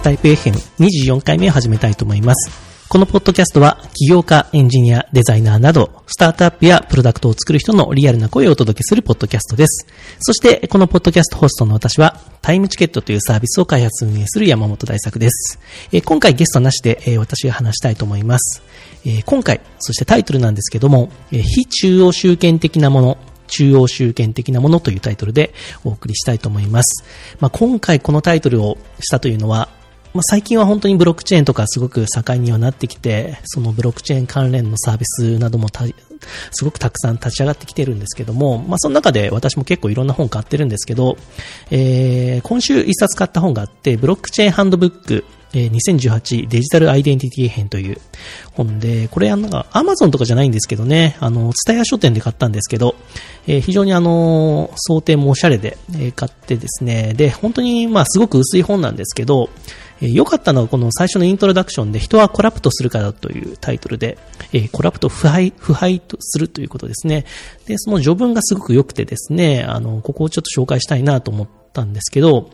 タイプ FM24 回目を始めたいと思います。このポッドキャストは、起業家、エンジニア、デザイナーなど、スタートアップやプロダクトを作る人のリアルな声をお届けするポッドキャストです。そして、このポッドキャストホストの私は、タイムチケットというサービスを開発運営する山本大作です。え今回ゲストなしで、え私が話したいと思います。え今回、そしてタイトルなんですけども、え非中央集権的なもの、中央集権的なものというタイトルでお送りしたいと思います。まあ、今回このタイトルをしたというのは、まあ、最近は本当にブロックチェーンとかすごく盛んにはなってきて、そのブロックチェーン関連のサービスなどもすごくたくさん立ち上がってきてるんですけども、まあ、その中で私も結構いろんな本買ってるんですけど、えー、今週一冊買った本があって、ブロックチェーンハンドブックえ2018デジタルアイデンティティ編という本で、これはなんかアマゾンとかじゃないんですけどね、あの、ツタヤ書店で買ったんですけど、えー、非常にあの、想定もおしゃれで、え買ってですね、で、本当にまあすごく薄い本なんですけど、良かったのはこの最初のイントロダクションで人はコラプトするからというタイトルで、え、コラプト腐敗、腐敗とするということですね。で、その序文がすごく良くてですね、あの、ここをちょっと紹介したいなと思ったんですけど、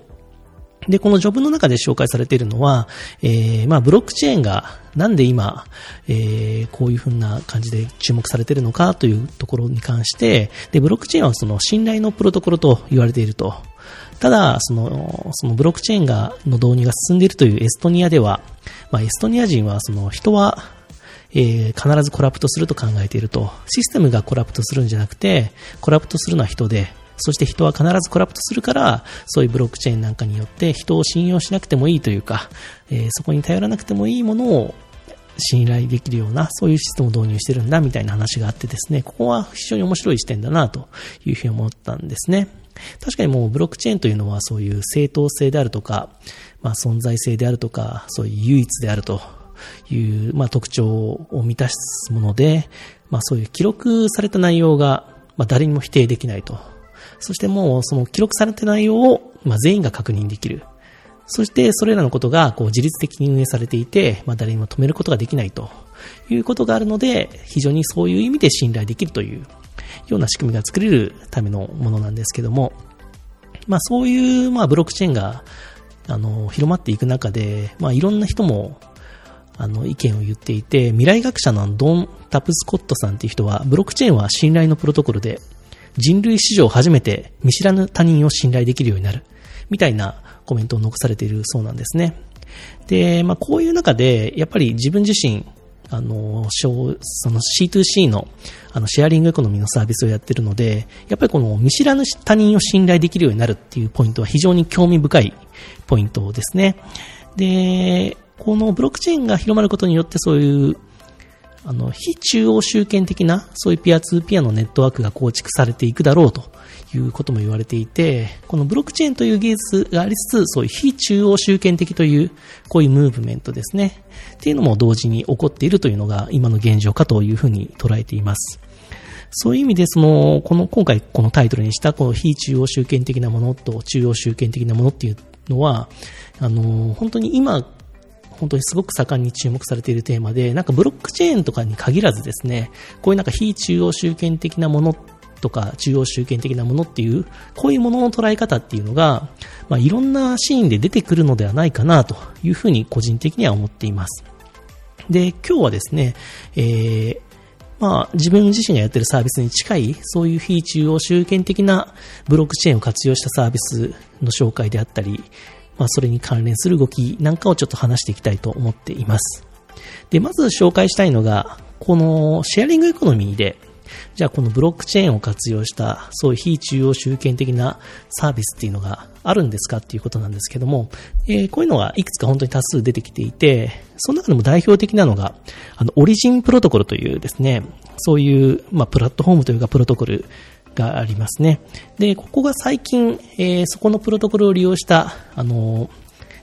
で、この序文の中で紹介されているのは、えー、まあ、ブロックチェーンがなんで今、えー、こういうふうな感じで注目されているのかというところに関して、で、ブロックチェーンはその信頼のプロトコルと言われていると。ただ、その、そのブロックチェーンが、の導入が進んでいるというエストニアでは、まあ、エストニア人はその人は、えー、必ずコラプトすると考えていると。システムがコラプトするんじゃなくて、コラプトするのは人で、そして人は必ずコラプトするから、そういうブロックチェーンなんかによって人を信用しなくてもいいというか、えー、そこに頼らなくてもいいものを信頼できるような、そういうシステムを導入してるんだみたいな話があってですね、ここは非常に面白い視点だなというふうに思ったんですね。確かにもうブロックチェーンというのはそういう正当性であるとか、まあ存在性であるとか、そういう唯一であるという、まあ特徴を満たすもので、まあそういう記録された内容が、まあ誰にも否定できないとそしてもうその記録された内容を、まあ、全員が確認できる。そしてそれらのことがこう自律的に運営されていて、まあ、誰にも止めることができないということがあるので、非常にそういう意味で信頼できるというような仕組みが作れるためのものなんですけども、まあそういうまあブロックチェーンがあの広まっていく中で、まあいろんな人もあの意見を言っていて、未来学者のドン・タプスコットさんっていう人は、ブロックチェーンは信頼のプロトコルで、人類史上初めて見知らぬ他人を信頼できるようになる。みたいなコメントを残されているそうなんですね。で、まあ、こういう中で、やっぱり自分自身、あの、その C2C のあのシェアリングエコノミーのサービスをやってるので、やっぱりこの見知らぬ他人を信頼できるようになるっていうポイントは非常に興味深いポイントですね。で、このブロックチェーンが広まることによってそういうあの、非中央集権的な、そういうピアツーピアのネットワークが構築されていくだろうということも言われていて、このブロックチェーンという技術がありつつ、そういう非中央集権的という、こういうムーブメントですね。っていうのも同時に起こっているというのが今の現状かというふうに捉えています。そういう意味で、その、この、今回このタイトルにした、この非中央集権的なものと中央集権的なものっていうのは、あの、本当に今本当にすごく盛んに注目されているテーマで、なんかブロックチェーンとかに限らずですね、こういうなんか非中央集権的なものとか中央集権的なものっていう、こういうものの捉え方っていうのが、まあ、いろんなシーンで出てくるのではないかなというふうに個人的には思っています。で、今日はですね、えー、まあ、自分自身がやってるサービスに近い、そういう非中央集権的なブロックチェーンを活用したサービスの紹介であったり、まあ、それに関連する動きなんかをちょっと話していきたいと思っています。で、まず紹介したいのが、このシェアリングエコノミーで、じゃあこのブロックチェーンを活用したそういう非中央集権的なサービスっていうのがあるんですかっていうことなんですけども、えー、こういうのがいくつか本当に多数出てきていて、その中でも代表的なのが、あの、オリジンプロトコルというですね、そういう、まあ、プラットフォームというかプロトコルがありますね。で、ここが最近、えー、そこのプロトコルを利用した、あの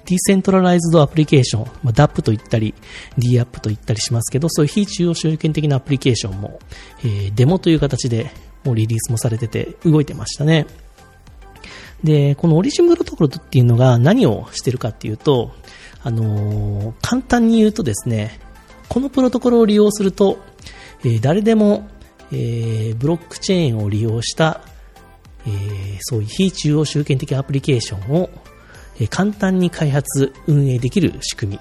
ディセントラライズドアプリケーション、まあ、DAP と言ったり、DApp と言ったりしますけど、そういう非中央集権的なアプリケーションも、えー、デモという形でもうリリースもされてて動いてましたね。で、このオリジンプロトコルっていうのが何をしてるかっていうと、あのー、簡単に言うとですね、このプロトコルを利用すると、えー、誰でもえー、ブロックチェーンを利用した、えー、そういう非中央集権的アプリケーションを、え簡単に開発、運営できる仕組み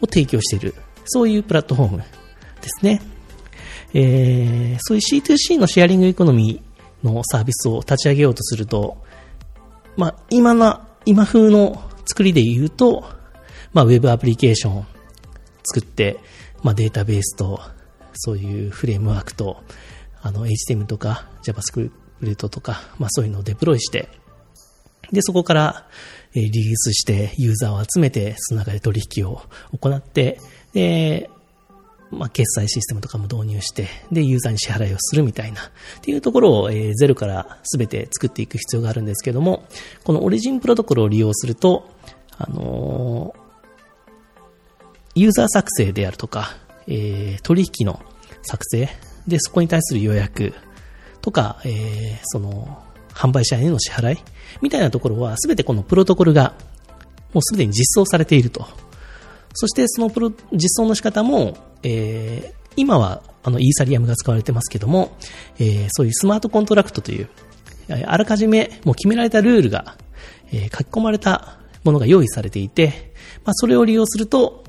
を提供している、そういうプラットフォームですね。えー、そういう C2C のシェアリングエコノミーのサービスを立ち上げようとすると、まあ、今の、今風の作りで言うと、まあ、ウェブアプリケーション作って、まあ、データベースと、そういうフレームワークと、あの、HTML とか JavaScript とか、まあ、そういうのをデプロイして、で、そこから、えリリースしてユーザーを集めて、その中で取引を行って、で、まあ、決済システムとかも導入して、で、ユーザーに支払いをするみたいな、っていうところを、えー、ゼロから全て作っていく必要があるんですけども、このオリジンプロトコルを利用すると、あの、ユーザー作成であるとか、えー、取引の作成、で、そこに対する予約とか、えー、その、販売者への支払いみたいなところは、すべてこのプロトコルが、もうすでに実装されていると。そしてそのプロ、実装の仕方も、えー、今はあのイーサリアムが使われてますけども、えー、そういうスマートコントラクトという、あらかじめもう決められたルールが、えー、書き込まれたものが用意されていて、まあ、それを利用すると、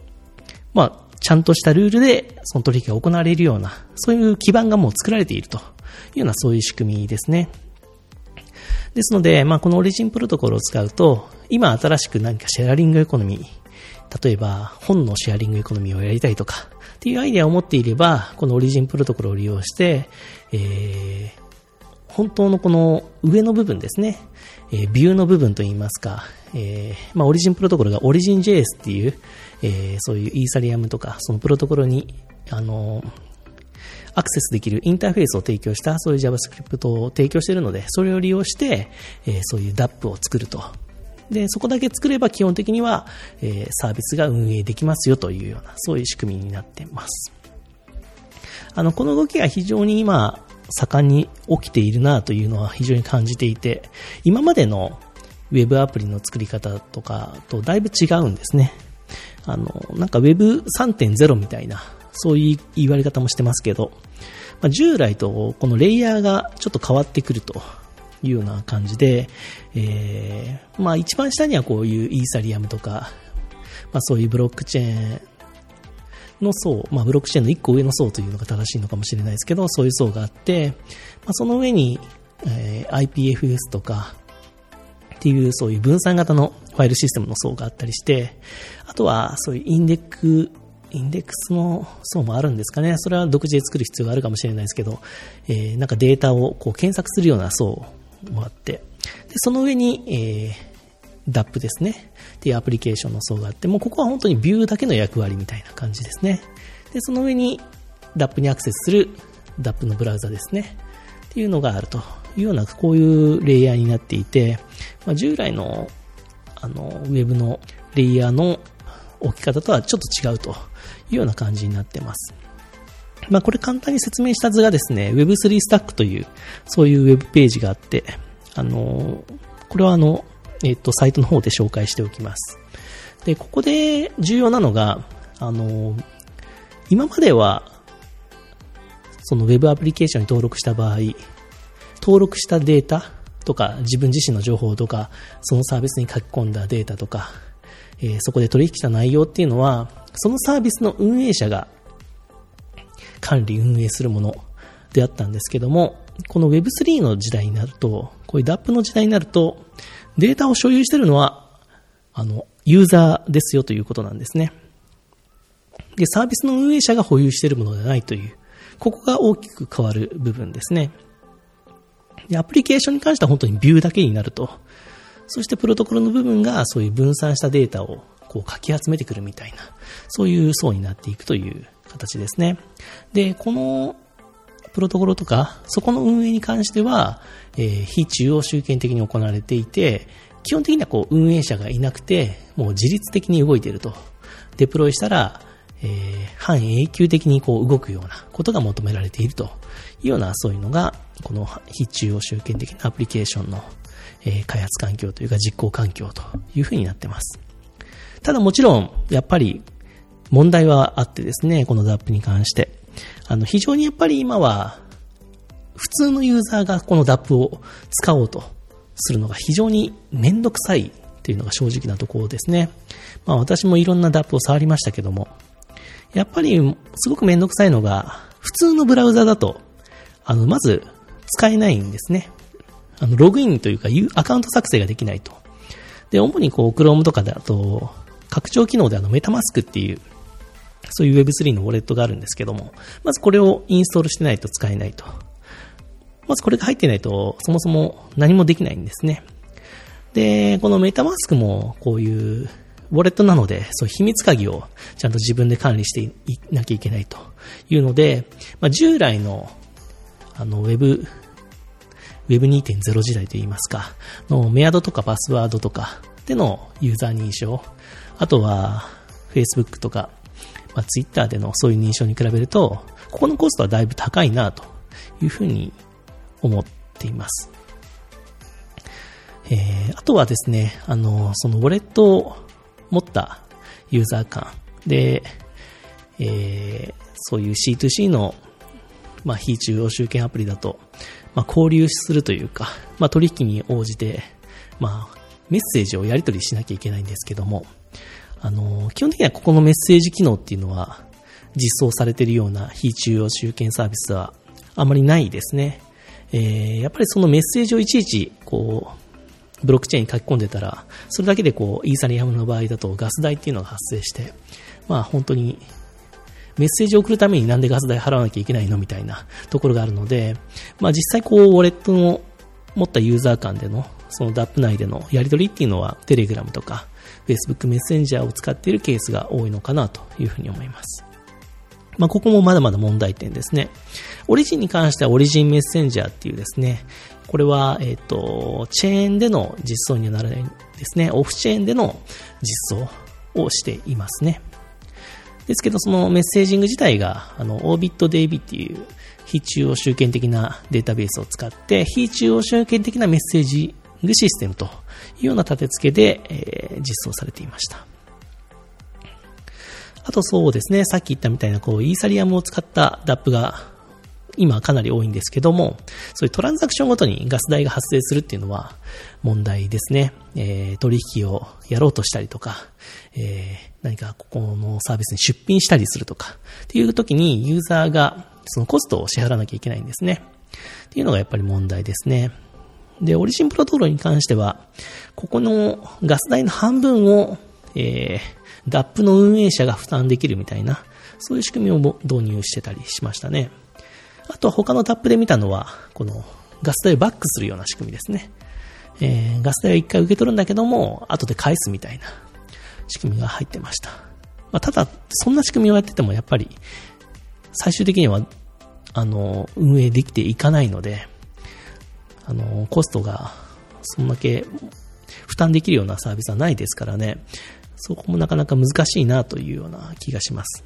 まあ、ちゃんとしたルールでその取引が行われるような、そういう基盤がもう作られているというようなそういう仕組みですね。ですので、まあ、このオリジンプロトコルを使うと、今新しく何かシェアリングエコノミー、例えば本のシェアリングエコノミーをやりたいとか、っていうアイデアを持っていれば、このオリジンプロトコルを利用して、えー、本当のこの上の部分ですね、えー、ビューの部分といいますか、えー、まあ、オリジンプロトコルがオリジン JS っていう、えー、そういうイーサリアムとか、そのプロトコルに、あのアクセスできるインターフェースを提供した、そういう JavaScript を提供しているので、それを利用して、えそういう DAP を作ると。で、そこだけ作れば基本的には、えサービスが運営できますよというような、そういう仕組みになっています。あの、この動きが非常に今、盛んに起きているなというのは非常に感じていて、今までのウェブアプリの作り方とかとだいぶ違うんですね。あの、なんか Web3.0 みたいな、そういう言われ方もしてますけど、まあ、従来とこのレイヤーがちょっと変わってくるというような感じで、えー、まあ一番下にはこういうイーサリアムとか、まあそういうブロックチェーンの層、まあブロックチェーンの1個上の層というのが正しいのかもしれないですけど、そういう層があって、まあその上に、えー、IPFS とか、っていうそういう分散型のファイルシステムの層があったりして、あとはそういうインデックインデックスの層もあるんですかね。それは独自で作る必要があるかもしれないですけど、えー、なんかデータをこう検索するような層もあって、でその上に、えー、DAP ですね。っていうアプリケーションの層があって、もうここは本当にビューだけの役割みたいな感じですね。で、その上に DAP にアクセスする DAP のブラウザですね。っていうのがあるというような、こういうレイヤーになっていて、まあ、従来のあの、ウェブのレイヤーの置き方とはちょっと違うというような感じになってます。まあ、これ簡単に説明した図がですね、Web3 スタックという、そういうウェブページがあって、あの、これはあの、えっ、と、サイトの方で紹介しておきます。で、ここで重要なのが、あの、今までは、その Web アプリケーションに登録した場合、登録したデータとか、自分自身の情報とか、そのサービスに書き込んだデータとか、えー、そこで取引した内容っていうのは、そのサービスの運営者が管理運営するものであったんですけども、この Web3 の時代になると、こういう DAP の時代になると、データを所有してるのは、あの、ユーザーですよということなんですね。で、サービスの運営者が保有しているものではないという、ここが大きく変わる部分ですね。で、アプリケーションに関しては本当にビューだけになると。そしてプロトコルの部分がそういう分散したデータをこうかき集めてくるみたいな、そういう層になっていくという形ですね。で、このプロトコルとか、そこの運営に関しては、えー、非中央集権的に行われていて、基本的にはこう運営者がいなくて、もう自律的に動いていると。デプロイしたら、えー、半永久的にこう動くようなことが求められているというような、そういうのが、この非中央集権的なアプリケーションのえ、開発環境というか実行環境というふうになってます。ただもちろん、やっぱり問題はあってですね、この DAP に関して。あの、非常にやっぱり今は、普通のユーザーがこの DAP を使おうとするのが非常にめんどくさいっていうのが正直なところですね。まあ私もいろんな DAP を触りましたけども、やっぱりすごくめんどくさいのが、普通のブラウザだと、あの、まず使えないんですね。あの、ログインというか、アカウント作成ができないと。で、主にこう、Chrome とかだと、拡張機能であの、メタマスクっていう、そういう Web3 のウォレットがあるんですけども、まずこれをインストールしてないと使えないと。まずこれが入ってないと、そもそも何もできないんですね。で、このメタマスクも、こういう、ウォレットなので、そう秘密鍵をちゃんと自分で管理していなきゃいけないというので、まあ、従来の、あの、ウェブ、Web2.0 時代といいますか、のメアドとかパスワードとかでのユーザー認証、あとは Facebook とか、まあ、Twitter でのそういう認証に比べると、ここのコストはだいぶ高いなというふうに思っています。えー、あとはですね、あの、そのウォレットを持ったユーザー間で、えー、そういう C2C の、まあ、非中央集権アプリだと、まあ、交流するというか、まあ、取引に応じて、まあ、メッセージをやり取りしなきゃいけないんですけども、あの、基本的にはここのメッセージ機能っていうのは、実装されているような非中央集権サービスはあまりないですね。えー、やっぱりそのメッセージをいちいち、こう、ブロックチェーンに書き込んでたら、それだけでこう、イーサリアムの場合だとガス代っていうのが発生して、まあ本当に、メッセージを送るためになんでガス代払わなきゃいけないのみたいなところがあるので、まあ実際こう、ウォレットの持ったユーザー間での、その DAP 内でのやり取りっていうのは、テレグラムとか、Facebook メッセンジャーを使っているケースが多いのかなというふうに思います。まあ、ここもまだまだ問題点ですね。オリジンに関してはオリジンメッセンジャーっていうですね、これは、えっ、と、チェーンでの実装にはならないんですね。オフチェーンでの実装をしていますね。ですけど、そのメッセージング自体が、あの、OrbitDB っていう非中央集権的なデータベースを使って、非中央集権的なメッセージングシステムというような立て付けで、えー、実装されていました。あとそうですね、さっき言ったみたいなこうイーサリアムを使った DAP が今かなり多いんですけども、そういうトランザクションごとにガス代が発生するっていうのは問題ですね。えー、取引をやろうとしたりとか、えー、何かここのサービスに出品したりするとか、っていう時にユーザーがそのコストを支払わなきゃいけないんですね。っていうのがやっぱり問題ですね。で、オリジンプロトールに関しては、ここのガス代の半分を、えー、DAP の運営者が負担できるみたいな、そういう仕組みを導入してたりしましたね。あとは他のタップで見たのは、このガス代をバックするような仕組みですね。えー、ガス代を一回受け取るんだけども、後で返すみたいな仕組みが入ってました。まあ、ただ、そんな仕組みをやっててもやっぱり、最終的には、あの、運営できていかないので、あの、コストが、そんだけ負担できるようなサービスはないですからね。そこもなかなか難しいなというような気がします。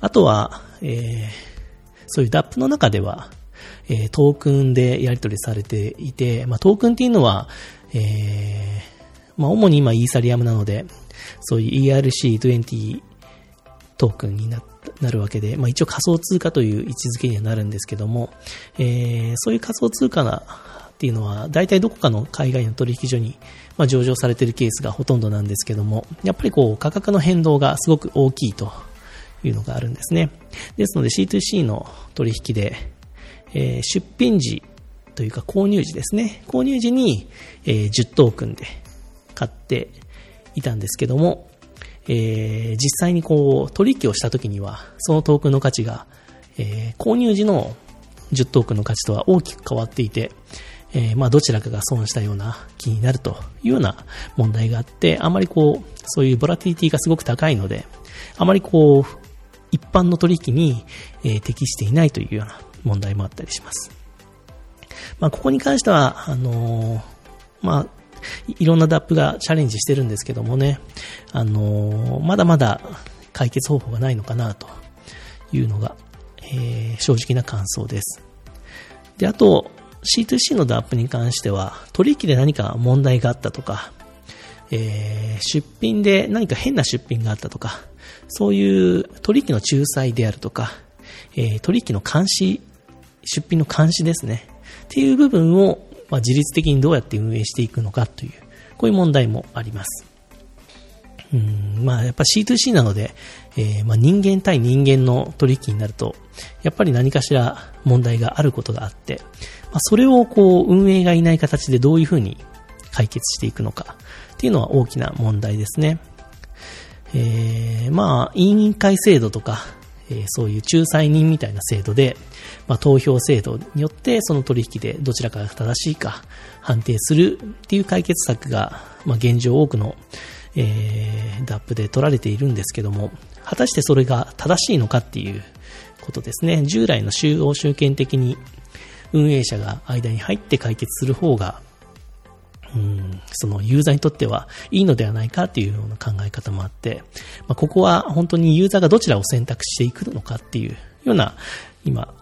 あとは、えー、そういう DAP の中では、えー、トークンでやり取りされていて、まあ、トークンっていうのは、えー、まあ、主に今イーサリアムなので、そういう ERC20 トークンにななるわけで、まあ、一応仮想通貨という位置づけにはなるんですけども、えー、そういう仮想通貨なっていうのは、大体どこかの海外の取引所に、ま、上場されているケースがほとんどなんですけども、やっぱりこう価格の変動がすごく大きいというのがあるんですね。ですので C2C の取引で、えー、出品時というか購入時ですね。購入時に、えー、10トークンで買っていたんですけども、えー、実際にこう取引をした時には、そのトークンの価値が、えー、購入時の10トークンの価値とは大きく変わっていて、えー、まあどちらかが損したような気になるというような問題があって、あまりこう、そういうボラティリティがすごく高いので、あまりこう、一般の取引に、えー、適していないというような問題もあったりします。まあここに関しては、あのー、まあ、いろんな DAP がチャレンジしてるんですけどもね、あのー、まだまだ解決方法がないのかなというのが、えー、正直な感想です。で、あと、C2C の DAP に関しては、取引で何か問題があったとか、えー、出品で何か変な出品があったとか、そういう取引の仲裁であるとか、えー、取引の監視、出品の監視ですね。っていう部分を、まあ、自律的にどうやって運営していくのかというこういう問題もあります。うん、まあやっぱ C2C なので、えー、まあ人間対人間の取引になると、やっぱり何かしら問題があることがあって、まあ、それをこう運営がいない形でどういうふうに解決していくのかっていうのは大きな問題ですね。えー、まあ委員会制度とか、え、そういう仲裁人みたいな制度で、まあ、投票制度によってその取引でどちらかが正しいか判定するっていう解決策が、まあ、現状多くのえー、DAP で取られているんですけども、果たしてそれが正しいのかっていうことですね。従来の集合集権的に運営者が間に入って解決する方が、うん、そのユーザーにとってはいいのではないかっていうような考え方もあって、まあ、ここは本当にユーザーがどちらを選択していくのかっていうような今、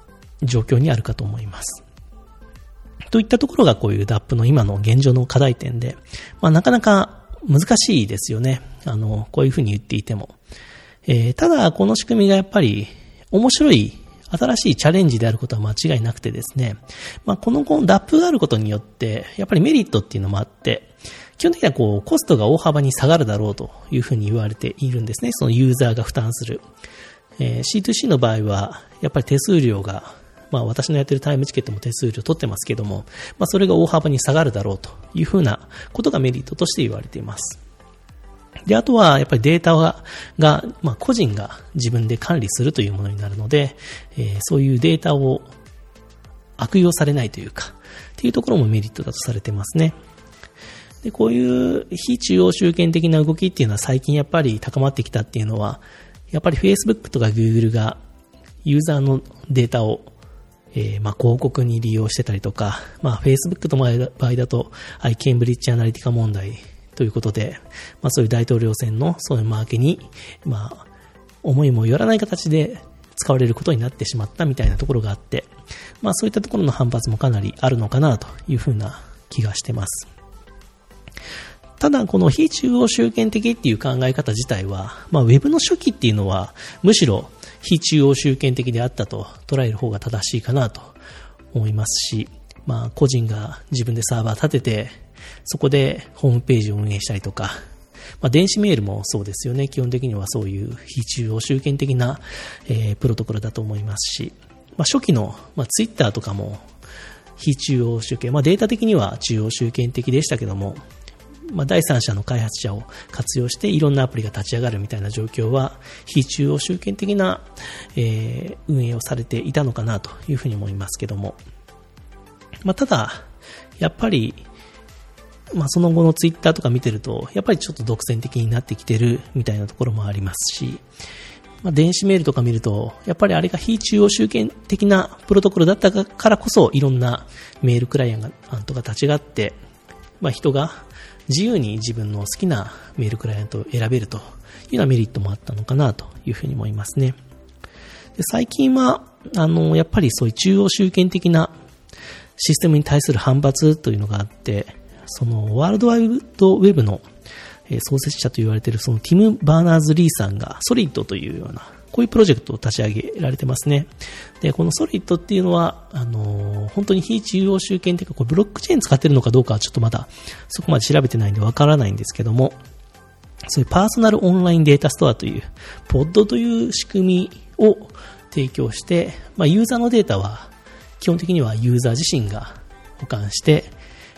状況にあるかと思います。といったところがこういう DAP の今の現状の課題点で、まあ、なかなか難しいですよね。あの、こういうふうに言っていても。えー、ただ、この仕組みがやっぱり面白い、新しいチャレンジであることは間違いなくてですね、まあ、この DAP があることによって、やっぱりメリットっていうのもあって、基本的にはこう、コストが大幅に下がるだろうというふうに言われているんですね。そのユーザーが負担する。えー、C2C の場合は、やっぱり手数料がまあ私のやってるタイムチケットも手数料取ってますけども、まあそれが大幅に下がるだろうというふうなことがメリットとして言われています。で、あとは、やっぱりデータが、がまあ、個人が自分で管理するというものになるので、えー、そういうデータを悪用されないというか、っていうところもメリットだとされてますね。で、こういう非中央集権的な動きっていうのは最近やっぱり高まってきたっていうのは、やっぱり Facebook とか Google がユーザーのデータをえー、まあ、広告に利用してたりとか、まあ、Facebook の場合だと、I ケンブリッジアナリティカ問題ということで、まあ、そういう大統領選のそういうマーケに、まあ、思いもよらない形で使われることになってしまったみたいなところがあって、まあ、そういったところの反発もかなりあるのかなというふうな気がしてます。ただ、この非中央集権的っていう考え方自体は、まあ、ウェブの初期っていうのは、むしろ非中央集権的であったと捉える方が正しいかなと思いますし、まあ、個人が自分でサーバー立てて、そこでホームページを運営したりとか、まあ、電子メールもそうですよね。基本的にはそういう非中央集権的な、えー、プロトコルだと思いますし、まあ、初期の、まあ、ツイッターとかも非中央集権、まあ、データ的には中央集権的でしたけども、まあ、第三者の開発者を活用していろんなアプリが立ち上がるみたいな状況は非中央集権的な、えー、運営をされていたのかなというふうに思いますけども、まあ、ただ、やっぱり、まあ、その後のツイッターとか見てると、やっぱりちょっと独占的になってきてるみたいなところもありますし、まあ、電子メールとか見ると、やっぱりあれが非中央集権的なプロトコルだったからこそ、いろんなメールクライアントが立ち上がって、まあ、人が自由に自分の好きなメールクライアントを選べるというようなメリットもあったのかなというふうに思いますね。で最近は、あの、やっぱりそういう中央集権的なシステムに対する反発というのがあって、そのワールドワイドウェブの創設者と言われているそのティム・バーナーズ・リーさんが Solid というようなこういうプロジェクトを立ち上げられてますね。で、このソリッドっていうのは、あのー、本当に非中央集権というか、これブロックチェーン使ってるのかどうかはちょっとまだそこまで調べてないんでわからないんですけども、そういうパーソナルオンラインデータストアという、ポッドという仕組みを提供して、まあ、ユーザーのデータは基本的にはユーザー自身が保管して、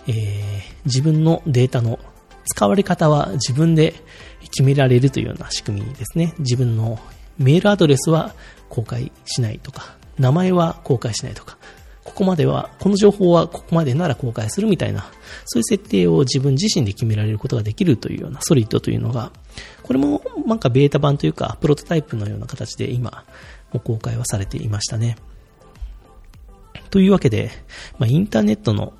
えー、自分のデータの使われ方は自分で決められるというような仕組みですね。自分のメールアドレスは公開しないとか、名前は公開しないとか、ここまでは、この情報はここまでなら公開するみたいな、そういう設定を自分自身で決められることができるというようなソリッドというのが、これもなんかベータ版というか、プロトタイプのような形で今、も公開はされていましたね。というわけで、まあ、インターネットの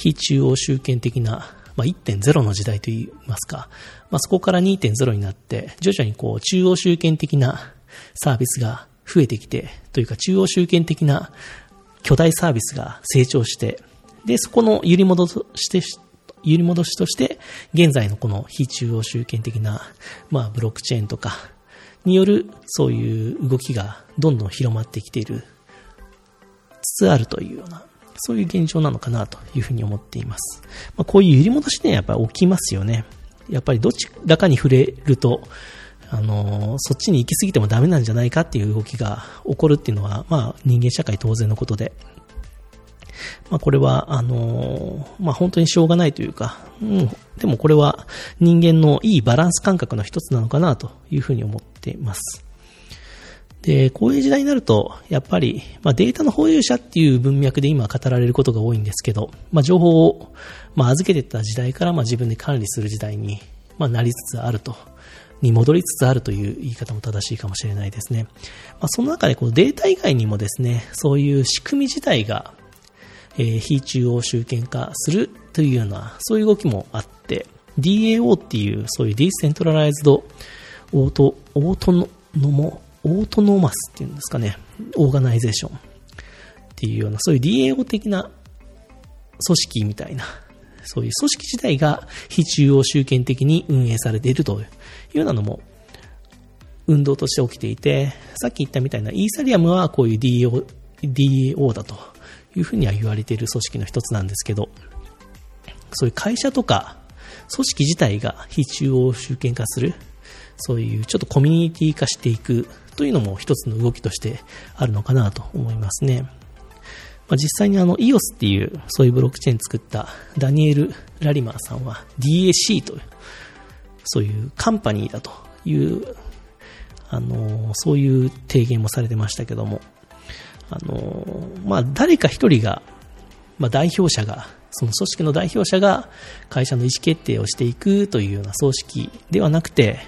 非中央集権的なまあ、1.0の時代といいますか、まあ、そこから2.0になって、徐々にこう、中央集権的なサービスが増えてきて、というか中央集権的な巨大サービスが成長して、で、そこの揺り戻して、揺り戻しとして、現在のこの非中央集権的な、まあ、ブロックチェーンとかによる、そういう動きがどんどん広まってきている、つつあるというような、そういう現状なのかなというふうに思っています。まあ、こういう揺り戻しね、やっぱり起きますよね。やっぱりどちらかに触れると、あの、そっちに行き過ぎてもダメなんじゃないかっていう動きが起こるっていうのは、まあ人間社会当然のことで、まあこれは、あの、まあ本当にしょうがないというか、うん、でもこれは人間のいいバランス感覚の一つなのかなというふうに思っています。で、こういう時代になると、やっぱり、まあ、データの保有者っていう文脈で今語られることが多いんですけど、まあ、情報を、まあ、預けてた時代から、まあ、自分で管理する時代に、まあ、なりつつあると、に戻りつつあるという言い方も正しいかもしれないですね。まあ、その中でこうデータ以外にもですね、そういう仕組み自体が、えー、非中央集権化するというような、そういう動きもあって、DAO っていう、そういう decentralized auto、autonomo、autonomous っていうんですかね、 organization。っていうような、そういう DAO 的な組織みたいな、そういう組織自体が非中央集権的に運営されているというようなのも運動として起きていて、さっき言ったみたいなイーサリアムはこういう DAO, DAO だというふうには言われている組織の一つなんですけど、そういう会社とか組織自体が非中央集権化する、そういうちょっとコミュニティ化していくというのも一つの動きとしてあるのかなと思いますね。まあ、実際にあの EOS っていうそういうブロックチェーン作ったダニエル・ラリマーさんは DAC というそういうカンパニーだというあのそういう提言もされてましたけどもあのまあ誰か一人がまあ代表者がその組織の代表者が会社の意思決定をしていくというような組織ではなくて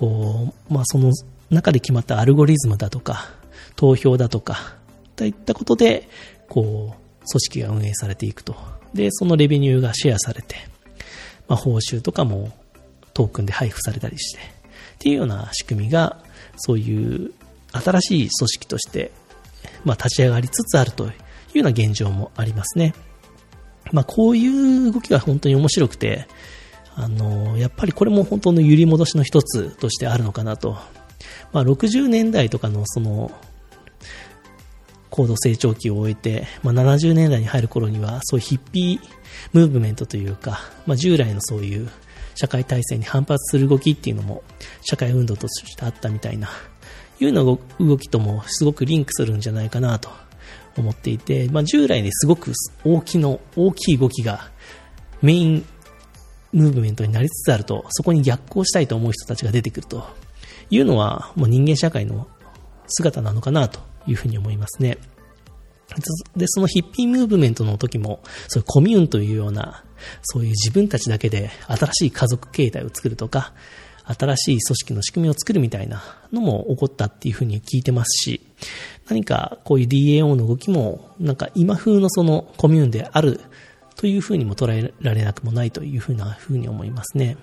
こう、まあ、その中で決まったアルゴリズムだとか、投票だとか、といったことで、こう、組織が運営されていくと。で、そのレベニューがシェアされて、まあ、報酬とかもトークンで配布されたりして、っていうような仕組みが、そういう新しい組織として、まあ、立ち上がりつつあるというような現状もありますね。まあ、こういう動きが本当に面白くて、あの、やっぱりこれも本当の揺り戻しの一つとしてあるのかなとまあ、60年代とかのその高度成長期を終えて、まあ、70年代に入る頃にはそういうヒッピームーブメントというか、まあ、従来のそういう社会体制に反発する動きっていうのも社会運動としてあったみたいないうの動きともすごくリンクするんじゃないかなと思っていて、まあ、従来ですごく大きの大きい動きがメインムーブメントになりつつあるとそこに逆行したいと思う人たちが出てくると。いうのは、もう人間社会の姿なのかなというふうに思いますね。で、そのヒッピームーブメントの時も、そういうコミューンというような、そういう自分たちだけで新しい家族形態を作るとか、新しい組織の仕組みを作るみたいなのも起こったっていうふうに聞いてますし、何かこういう DAO の動きも、なんか今風のそのコミューンであるというふうにも捉えられなくもないというふうなふうに思いますね。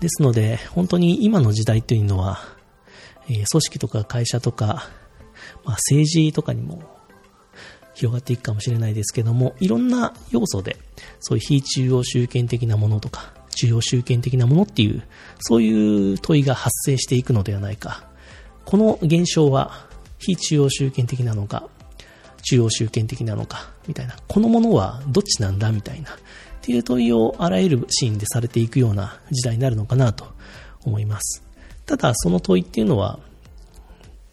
ですので、本当に今の時代というのは、え、組織とか会社とか、まあ、政治とかにも広がっていくかもしれないですけども、いろんな要素で、そういう非中央集権的なものとか、中央集権的なものっていう、そういう問いが発生していくのではないか。この現象は、非中央集権的なのか、中央集権的なのか、みたいな。このものはどっちなんだみたいな。っていう問いをあらゆるシーンでされていくような時代になるのかなと思います。ただ、その問いっていうのは、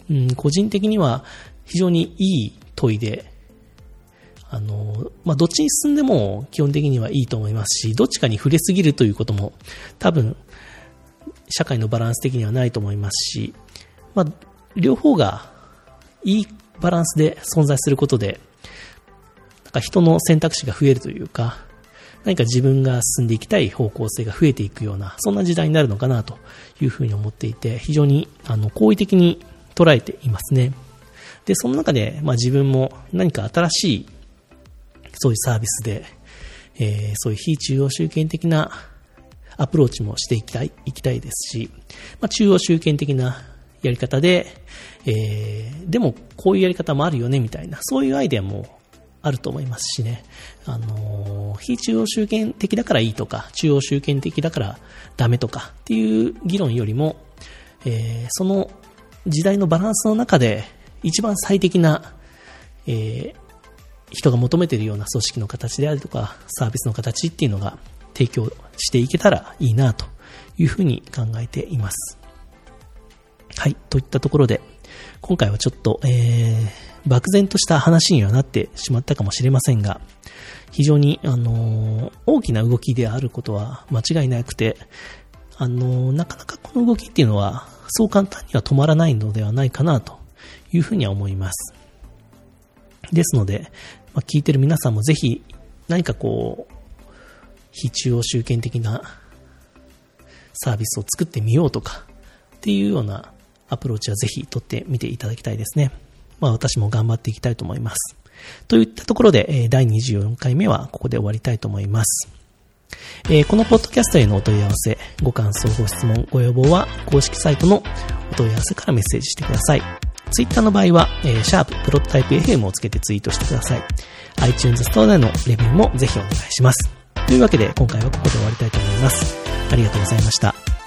うん、個人的には非常にいい問いで、あの、まあ、どっちに進んでも基本的にはいいと思いますし、どっちかに触れすぎるということも多分、社会のバランス的にはないと思いますし、まあ、両方がいいバランスで存在することで、なんか人の選択肢が増えるというか、何か自分が進んでいきたい方向性が増えていくような、そんな時代になるのかなというふうに思っていて、非常にあの好意的に捉えていますね。で、その中で、まあ、自分も何か新しい、そういうサービスで、えー、そういう非中央集権的なアプローチもしていきたい、いきたいですし、まあ、中央集権的なやり方で、えー、でもこういうやり方もあるよね、みたいな、そういうアイデアもあると思いますしね。あの、非中央集権的だからいいとか、中央集権的だからダメとかっていう議論よりも、えー、その時代のバランスの中で一番最適な、えー、人が求めているような組織の形であるとか、サービスの形っていうのが提供していけたらいいなというふうに考えています。はい、といったところで、今回はちょっと、えー、漠然とした話にはなってしまったかもしれませんが、非常に、あの、大きな動きであることは間違いなくて、あの、なかなかこの動きっていうのは、そう簡単には止まらないのではないかなというふうには思います。ですので、まあ、聞いてる皆さんもぜひ何かこう、非中央集権的なサービスを作ってみようとかっていうようなアプローチはぜひ取ってみていただきたいですね。まあ私も頑張っていきたいと思います。といったところで、第24回目はここで終わりたいと思います。えー、このポッドキャストへのお問い合わせ、ご感想、ご質問、ご要望は公式サイトのお問い合わせからメッセージしてください。ツイッターの場合は、えー、シャーププロトタイプ FM をつけてツイートしてください。iTunes ストアでのレビューもぜひお願いします。というわけで今回はここで終わりたいと思います。ありがとうございました。